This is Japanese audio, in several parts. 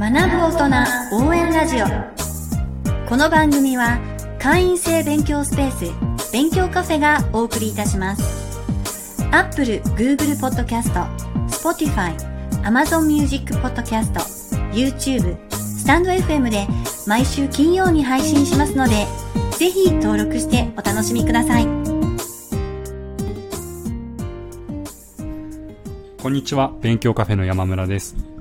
学ぶ大人応援ラジオ。この番組は会員制勉強スペース勉強カフェがお送りいたします。Apple、Google Podcast、Spotify、Amazon Music Podcast、YouTube、スタンド FM で毎週金曜に配信しますのでぜひ登録してお楽しみください。こんにちは。勉強カフェの山村です。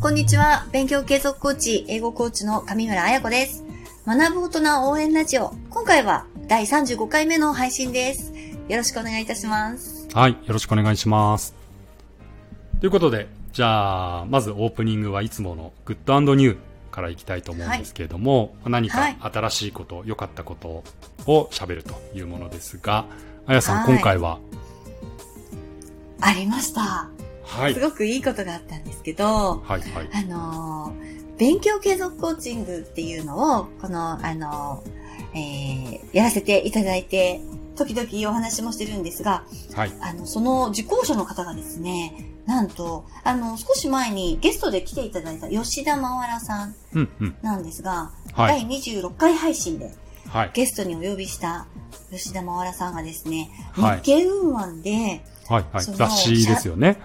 こんにちは。勉強継続コーチ、英語コーチの上村彩子です。学ぶ大人応援ラジオ。今回は第35回目の配信です。よろしくお願いいたします。はいよろしくお願いしますということでじゃあまずオープニングはいつものグッドニューからいきたいと思うんですけれども、何かはい新しいこと良かったことを喋るというものですがあやさん、はい今回は？ありました。はい。すごくいいことがあったんですけど、はいはい。あのー勉強継続コーチングっていうのを、この、あのーえーやらせていただいて、時々お話もしてるんですが、はい。あの、その受講者の方がですね、なんと、あの、少し前にゲストで来ていただいた吉田真原さんうんうん。なんですが、はい。第26回配信ではい。ゲストにお呼びした吉田真原さんがですね、はい。日経運案で、はいはい。雑誌ですよね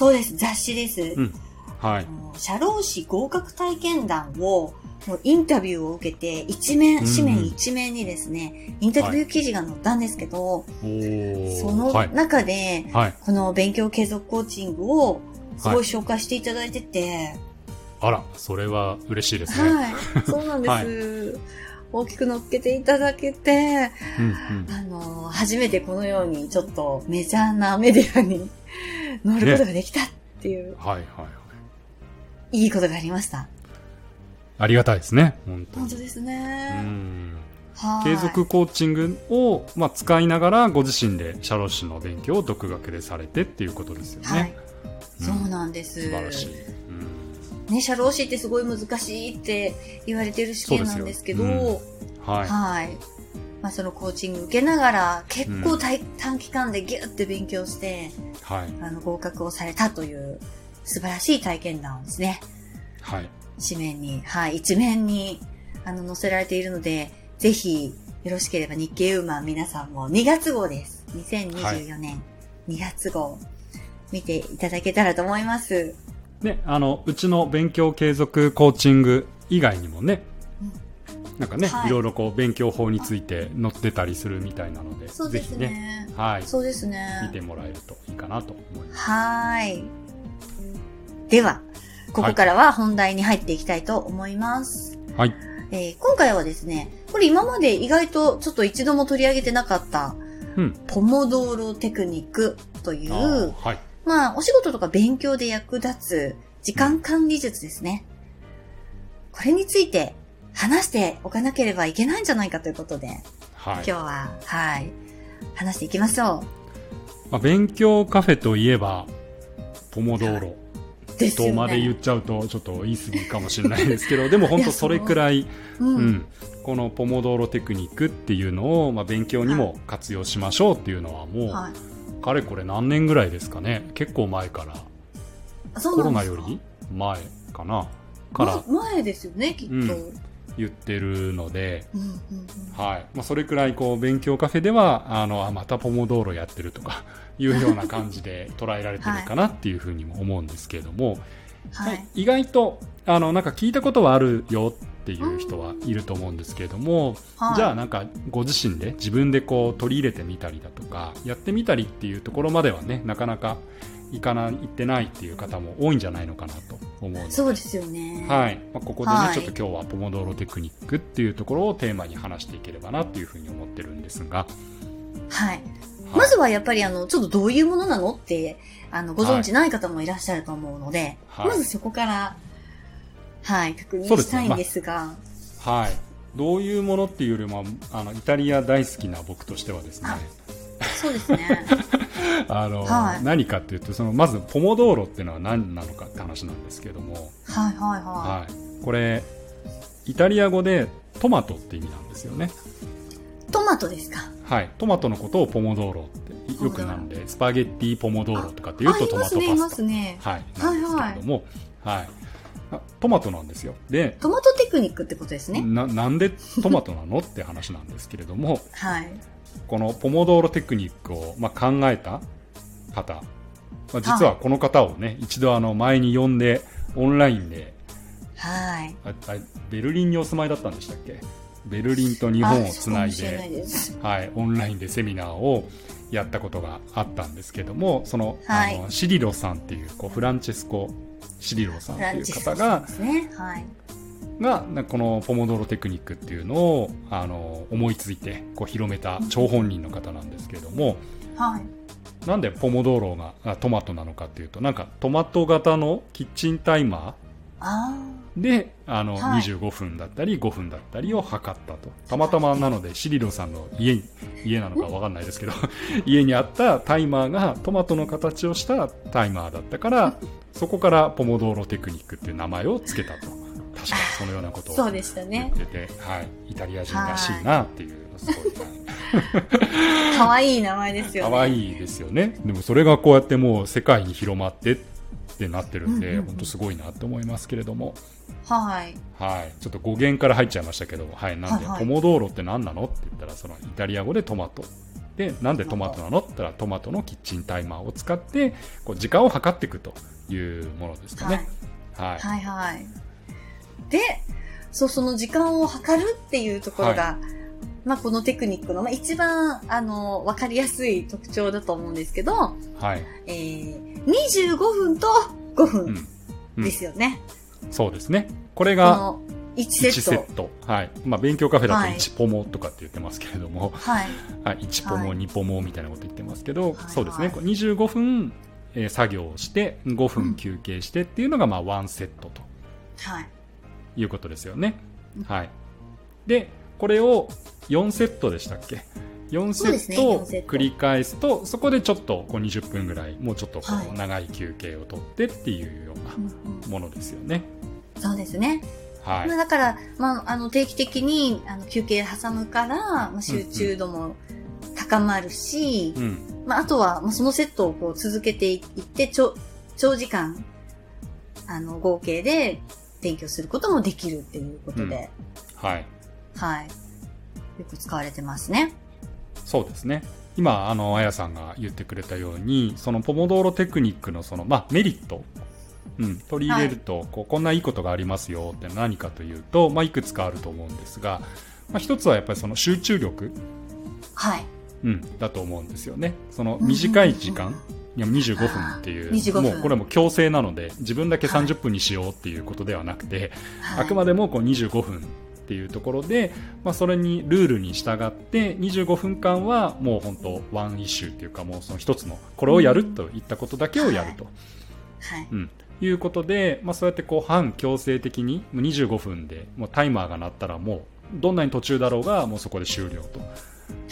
そうです、雑誌です。うん。はい。社労士合格体験談を、もうインタビューを受けて、一面、うん紙面一面にですね、インタビュー記事が載ったんですけど、そのはい。中で、はい。この勉強継続コーチングをすごい紹介していただいてて、あらそれは嬉しいですね、はい、そうなんです。大きく乗っけていただけて、うんうん。あの、初めてこのようにちょっとメジャーなメディアに乗ることができたっていう、はいはいはいいいことがありました。ありがたいですね本当に本当ですうね。んはい継続コーチングを、まあ、使いながらご自身で社労士の勉強を独学でされてっていうことですよね。はい。うんそうなんです。素晴らしい。うんね、社労士ってすごい難しいって言われてる試験なんですけど、そうですよはい。はい。まあそのコーチング受けながら結構うん短短期間でギュッて勉強して、はい。あの合格をされたという素晴らしい体験談をですね、はい。紙面に、はい、一面にあの載せられているので、ぜひよろしければ日経ウーマン皆さんも2月号です。2024年2月号見ていただけたらと思います。ね、あの、うちの勉強継続コーチング以外にもね、なんかね、はいいろいろこう勉強法について載ってたりするみたいなので、そうですぜひね、ね。はい、そうです見ね。てもらえるといいかなと思います。はーい。では、ここからは本題に入っていきたいと思います。はい。えー今回はですね、これ今まで意外とちょっと一度も取り上げてなかった、うん。ポモドーロテクニックといあうー、はい。まあ、お仕事とか勉強で役立つ時間管理術ですね。これについて話しておかなければいけないんじゃないかということで、はい今日。は、はい、話していきましょまあ、勉強カフェといえば、ポモドーロ。う。ですよね。とまで言っちゃうとちょっと言い過ぎかもしれないですけどでも本当それくらい、うん。うん、このポモドーロテクニックっていうのを、まあ、勉強にも活用しましょうっていうのはもう、はい。かれこれ何年ぐらいですかね結構前からコロナより前かなからま前ですよね、きっと。ううんん言ってるので、はい。まあ、それくらいこう勉強カフェではあのあまたポモドーロやってるとかいうような感じで捉えられてるかなっていうふうにも思うんですけれども、はい。意外とあのなんか聞いたことはあるよっていう人はいると思うんですけれども、はいじゃあなんかご自身で自分でこう取り入れてみたりだとかやってみたりっていうところまではねなかなかいかない行ってないっていう方も多いんじゃないのかなと思うのでそうですよね。はいまあ、ここでね、はいちょっと今日はポモドーロテクニックっていうところをテーマに話していければなっていうふうに思ってるんですが、はい。はい。まずはやっぱりあの、ちょっとどういうものなのって、あの、ご存知ない方もいらっしゃると思うので、はい。まずそこから、はい、確認したいんですが、はい、どういうものっていうよりもあのイタリア大好きな僕としてはですね。そうですね。あの、はい。何かっていうとそのまずポモドーロっていうのは何なのかって話なんですけども、はいはいははい、これイタリア語でトマトって意味なんですよね。い。トマトですか。はい、トマトのことをポモドーロってよくなんでスパゲッティポモドーロとかっていうとトマトパスタすね。はい、なんですけれども、はいあトマトなんですよ。で、トマトテクニックってことですね。な、なんでトマトなのって話なんですけれども、はい。このポモドーロテクニックを、まあ、考えた方、まあ、実はこの方をね、一度あの前に呼んで、オンラインで、はい。ベルリンにお住まいだったんでしたっけ？ベルリンと日本をつないで。はい、オンラインでセミナーをやったことがあったんですけども、その、はいあのシリロさんっていう、こうフランチェスコ・シリロさんっていう方がね。はい。が、なこのポモドーロテクニックっていうのを、あの、思いついて、こう広めた張本人の方なんですけれども、はい。なんでポモドーロがあトマトなのかっていうと、なんかトマト型のキッチンタイマあーで、あの、はい25分だったり5分だったりを測ったと。たまたまなので、シリロさんの家に、家なのかわかんないですけど、家にあったタイマーがトマトの形をしたタイマーだったから、そこからポモドーロテクニックっていう名前を付けたと。確かそのようなことを言ねっ。てて、はい。イタリア人らしいなっていう、すごい 可愛い名前ですよね。可愛いですよね。でもそれがこうやってもう世界に広まってってなってるんで、うんうんうん本当すごいなって思いますけれども。はい。はい。ちょっと語源から入っちゃいましたけど、はい。なんで、はいはいポモドーロって何なのって言ったら、そのイタリア語でトマト。で、なんでトマトなのって言ったら、トマトのキッチンタイマーを使って、こう時間を測っていくというものですかはいね。。はい。はいはい。で、そう、その時間を測るっていうところが、まあこのテクニックの、まあ、一番、あの、わかりやすい特徴だと思うんですけど、はい。えー、25分と5うん分うんですよね。そうですね。これこがの1セ1セット。ット。はい。まあ、勉強カフェだとはい1ポモとかって言ってますけれども、はい。はい、1ポモ、はい2ポモみたいなこと言ってますけど、はいそうですね、はいこう25分、えー作業をして、5分休憩してっていうのが、まあ、1セットとはい。いうことですよねうん。はい。で、これを4セットでしたっけ？?4 セットを4セット繰り返すと、そこでちょっとこう20分ぐらい、もうちょっとこはいう長い休憩をとってっていうようなうんうんものですよね。そうですね。はいまあ、。だから、まあ、あの、定期的にあの休憩挟むから、まあ、集中度も高まるし、うん。まあ、あとは、まあ、そのセットをこう続けていって、長長時間、あの、合計で勉強することもできるっていうことで、はい。はい。よく使われてますね。そうですね。今、あの、あやさんが言ってくれたように、そのポモドーロテクニックのその、まあ、メリット、うん、取り入れると、こう、こんないいことがありますよって何かというと、まあ、いくつかあると思うんですが、まあ、一つはやっぱりその集中力、はい。うん、だと思うんですよね。その短い時間、いや25分っていう、25分。もうこれはもう強制なので、自分だけはい。30分にしようっていうことではなくて、はい、あくまでもこう25分っていうところで、まあ、それにルールに従って25分間はもう本当ワンイシューっていうかもうその一つのこれをやるといったことだけをやると、はい。うん。いうことで、まあ、そうやってこう反強制的にもう25分でもうタイマーが鳴ったらもうどんなに途中だろうがもうそこで終了と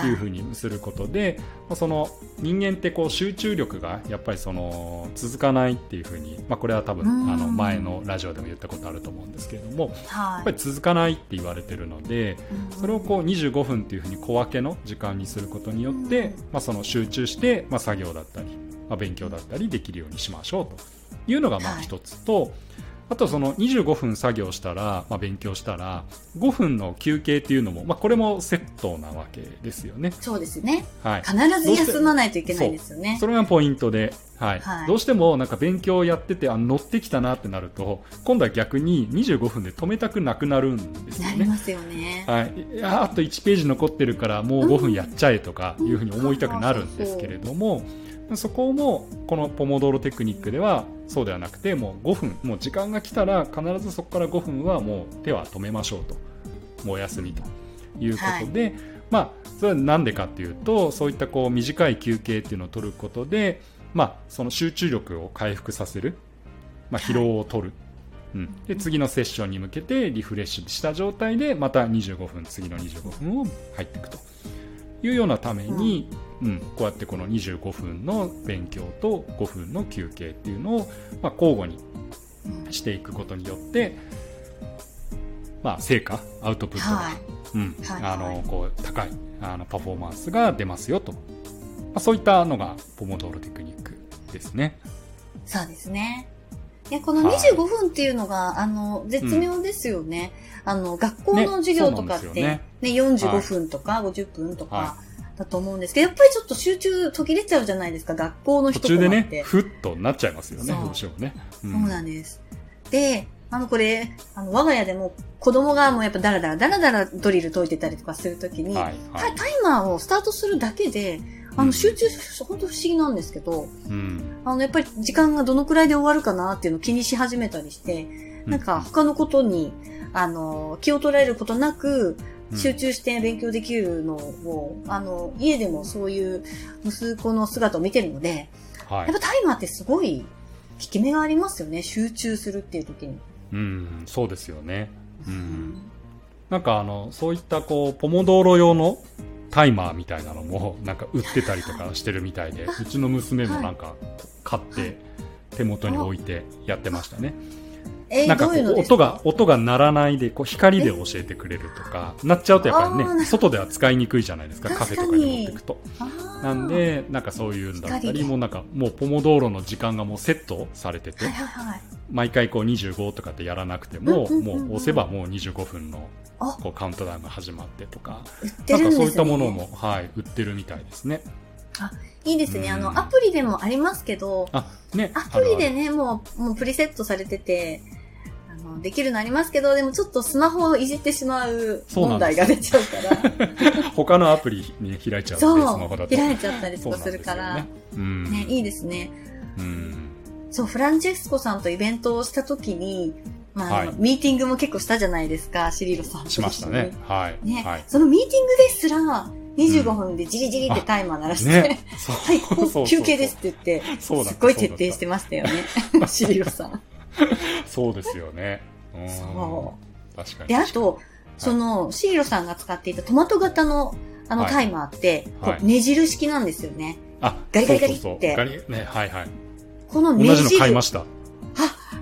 いうふうにすることで、まあ、その人間ってこう集中力がやっぱりその続かないっていうふうに、まあ、これは多分うん。あの前のラジオでも言ったことあると思うんですけれどもはい。やっぱり続かないって言われてるのでうん。それをこう25分っていうふうに小分けの時間にすることによって、うん。まあ、その集中して、まあ、作業だったり、まあ、勉強だったりできるようにしましょうというのがまあはい。一つと、あとその25分作業したら、まあ、勉強したら5分の休憩っていうのも、まあ、これもセットなわけですよね。そうですね。はい、必ず休まないといけないですよね。それがポイントで、はいはいどうしてもなんか勉強やっててあ乗ってきたなってなると今度は逆に25分で止めたくなくなるんですよね。なりますよね。はい、いやあと1ページ残ってるからもう5分やっちゃえとかいうふうに思いたくなるんですけれども、そこもこのポモドーロテクニックではそうではなくてもう5分もう時間が来たら必ずそこから5分はもう手は止めましょうと。もうお休みということで、まあそれはなんでかっていうとそういったこう短い休憩っていうのを取ることで、まあ、その集中力を回復させる、まあ、疲労を取る、うん、で次のセッションに向けてリフレッシュした状態でまた25分次の25分を入っていくというようなために、うんこうやってこの25分の勉強と5分の休憩っていうのを、まあ、交互にうんしていくことによって、まあ、成果アウトプットが、はい。うんはいあのこう高いあのパフォーマンスが出ますよと、まあ、そういったのがポモドーロテクニックですね。そうですね。いや、この25分っていうのが、あの、絶妙ですよね。あの、学校の授業とかって、ねねですよ45分とか50分とかだと思うんですけど、やっぱりちょっと集中途切れちゃうじゃないですか、学校の途人中でね、とかって。ふっとなっちゃいますよね、どうしてもね。うそうなんです。で、あの、これ、あの、我が家でも子供がもうやっぱダラダラダラダラドリル解いてたりとかするときに、はいはいタタイマーをスタートするだけで、あの、うん集中、本当不思議なんですけど、うん。あの、やっぱり時間がどのくらいで終わるかなっていうのを気にし始めたりして、なんか他のことに、あの、気を取られることなく、うん集中して勉強できるのを、あの、家でもそういう息子の姿を見てるので、はいやっぱタイマーってすごい効き目がありますよね。集中するっていう時に。うん、そうですよね。うん。なんかあの、そういったこう、ポモドーロ用のタイマーみたいなのも、なんか売ってたりとかしてるみたいで、うちの娘もなんか買って、手元に置いてやってましたね。えーなんかこう、音が、音が鳴らないで、こう、光で教えてくれるとか、鳴っちゃうとやっぱりね、外では使いにくいじゃないですか、カフェとかに持っていくと。なんで、なんかそういうんだったり、もうなんか、もうポモドーロの時間がもうセットされててはい、はいはい。毎回こう25とかってやらなくても、うんうんうんうんもう押せばもう25分のあ、こうカウントダウンが始まってとか、売ってなんか。そういったものも、はい、売ってるみたいですね。いいですね。あうんの、アプリでもありますけど、あ、ね。アプリでね、もう、もうプリセットされてて、あの、できるのありますけど、でもちょっとスマホをいじってしまう問題が出ちゃうから、他のアプリに開いちゃうそんで、スマホだう、と。開いちゃったりとかするから、ね。うん。ね、いいですね。うん。そう、フランチェスコさんとイベントをしたときに、まあ、はいミーティングも結構したじゃないですか、シリロさんしましたね。はい。ね、はい。そのミーティングですら、25分でじりじりってタイマー鳴らして、ね。そうはい、休憩ですって言って、すっごい徹底してましたよね、シリロさん。そうですよね。うんそ確かに。で、あと、その、シーロさんが使っていたトマト型のあのはいタイマーって、はいねじる式なんですよね。あ、ガリガリガリってそうそうそうガリね、はいはい。このね同じる。買いました。あ、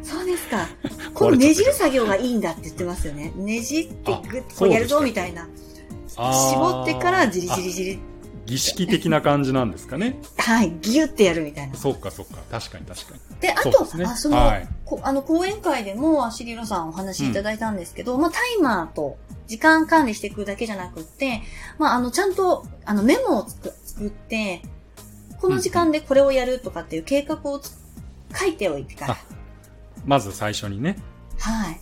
そうですか。このねじる作業がいいんだって言ってますよね。ねじってあグッとこうやるぞみたいな。絞ってからじりじりじり。儀式的な感じなんですかね。はい、ギュってやるみたいな。そうかそうか。確かに確かに。で、あと、そねあその、はいこあの、講演会でも、シリロさんお話しいただいたんですけど、まあ、タイマーと時間管理していくだけじゃなくって、まあ、あの、ちゃんと、あの、メモをつく作って、この時間でこれをやるとかっていう計画をつ書いておいてからあ。まず最初にね。はい。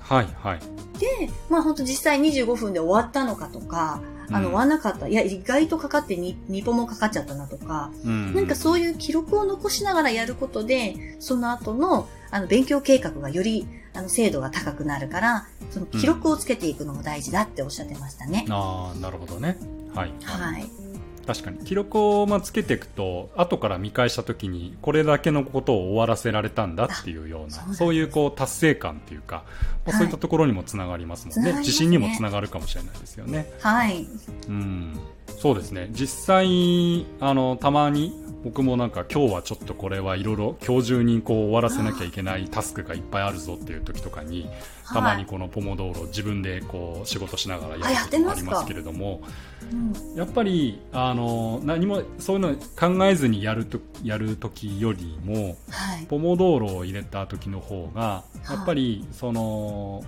はいはい。で、まあ、本当実際25分で終わったのかとか、あの、うわんなかった。いや、意外とかかって2、2歩もかかっちゃったなとか、うんなんかそういう記録を残しながらやることで、その後の、あの、勉強計画がより、あの、精度が高くなるから、その記録をつけていくのも大事だっておっしゃってましたね。ああ、なるほどね。はい。はい。確かに。記録をまあつけていくと、後から見返したときに、これだけのことを終わらせられたんだっていうような、あそういうこう達成感っていうか、まあはいそういったところにもつながりますもんね。つながりますね自信にもつながるかもしれないですよね。はい。うん。そうですね。実際、あの、たまに、僕もなんか今日はちょっとこれはいろいろ今日中にこう終わらせなきゃいけないタスクがいっぱいあるぞっていう時とかに、たまにこのポモドーロ自分でこう仕事しながらやるあやってこともありますけれども、うん。やっぱり、あの、何も、そういうの考えずにやると、やる時よりも、はい。ポモドーロを入れた時の方が、やっぱり、その、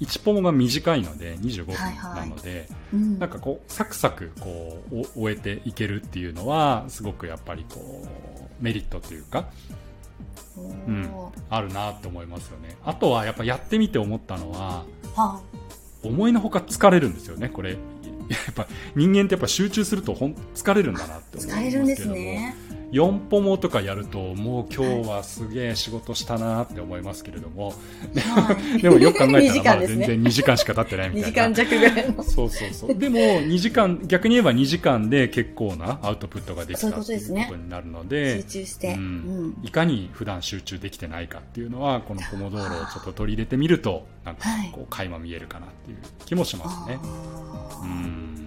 1ポモが短いので、25分なので、うんなんかこう、サクサク、こう、お終えていけるっていうのは、すごくやっぱりこう、メリットというか、うんあるなって思いますよね。あとは、やっぱやってみて思ったのは、は思いのほか疲れるんですよね、これ。やっぱ人間ってやっぱ集中するとほん疲れるんだなってい。思いますけども。使えるんですね。4ポモとかやると、もう今日はすげえ仕事したなって思いますけれども、はい。でもよく考え2時たらまだ。全然2時間しか経ってないみ2たいな。時間弱ぐらいの。そうそうそう。でも、2時間、逆に言えば2時間で結構なアウトプットができたっていうことになるの集で、中して。ううんん。いかに普段集中できてないかっていうのは、このポモドーロをちょっと取り入れてみると、なんかはいこう、垣間見えるかなっていう気もしますね。あーうん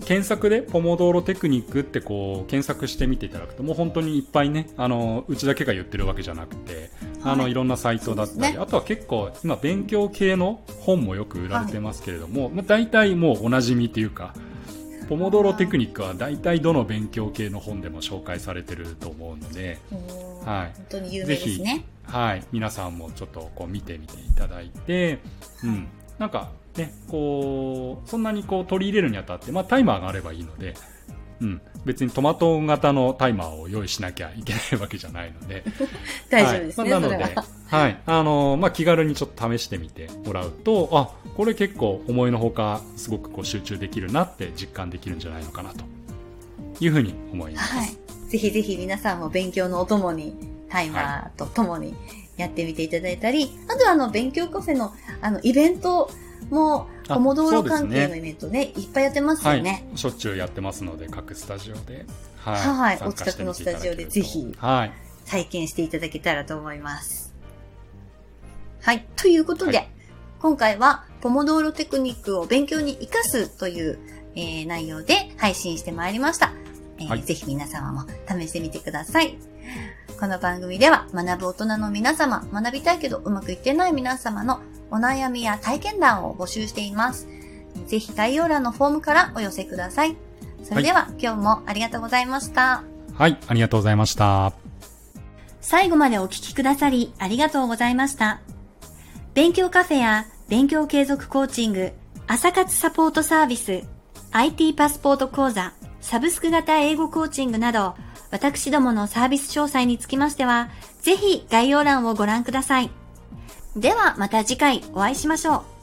検索でポモドーロテクニックってこう検索してみていただくともう本当にいっぱいねあのうちだけが言ってるわけじゃなくて、あのはいいろんなサイトだったり、ね。あとは結構今勉強系の本もよく売られてますけれども、まあ、大体もうおなじみっていうかポモドーロテクニックは大体どの勉強系の本でも紹介されてると思うので、はい。本当に有名ですね。はい、皆さんもちょっとこう見てみていただいて、うん、なんかね、こう、そんなにこう取り入れるにあたって、まあタイマーがあればいいので、うん、別にトマト型のタイマーを用意しなきゃいけないわけじゃないので。大丈夫ですね。はいまあ、なので、はい。あの、まあ、気軽にちょっと試してみてもらうと、あ、これ結構思いのほか、すごくこう集中できるなって実感できるんじゃないのかなというふうに思います。はい。ぜひぜひ皆さんも勉強のお供に、タイマーとともにやってみていただいたり、はい、あとはあの、勉強カフェの、あの、イベントも、ポモドーロ関係のイベントね、ねいっぱいやってますよね、はい。しょっちゅうやってますので、各スタジオで。はい。はい、お近くのスタジオでぜひ、はい。体験していただけたらと思います。はい。ということで、はい、今回は、ポモドーロテクニックを勉強に活かすという、えー、内容で配信してまいりました。えーはい、ぜひ皆様も試してみてください。この番組では学ぶ大人の皆様、学びたいけどうまくいってない皆様のお悩みや体験談を募集しています。ぜひ概要欄のフォームからお寄せください。それでは、はい、今日もありがとうございました。はい、ありがとうございました。最後までお聞きくださりありがとうございました。勉強カフェや勉強継続コーチング、朝活サポートサービス、IT パスポート講座、サブスク型英語コーチングなど、私どものサービス詳細につきましては、ぜひ概要欄をご覧ください。ではまた次回お会いしましょう。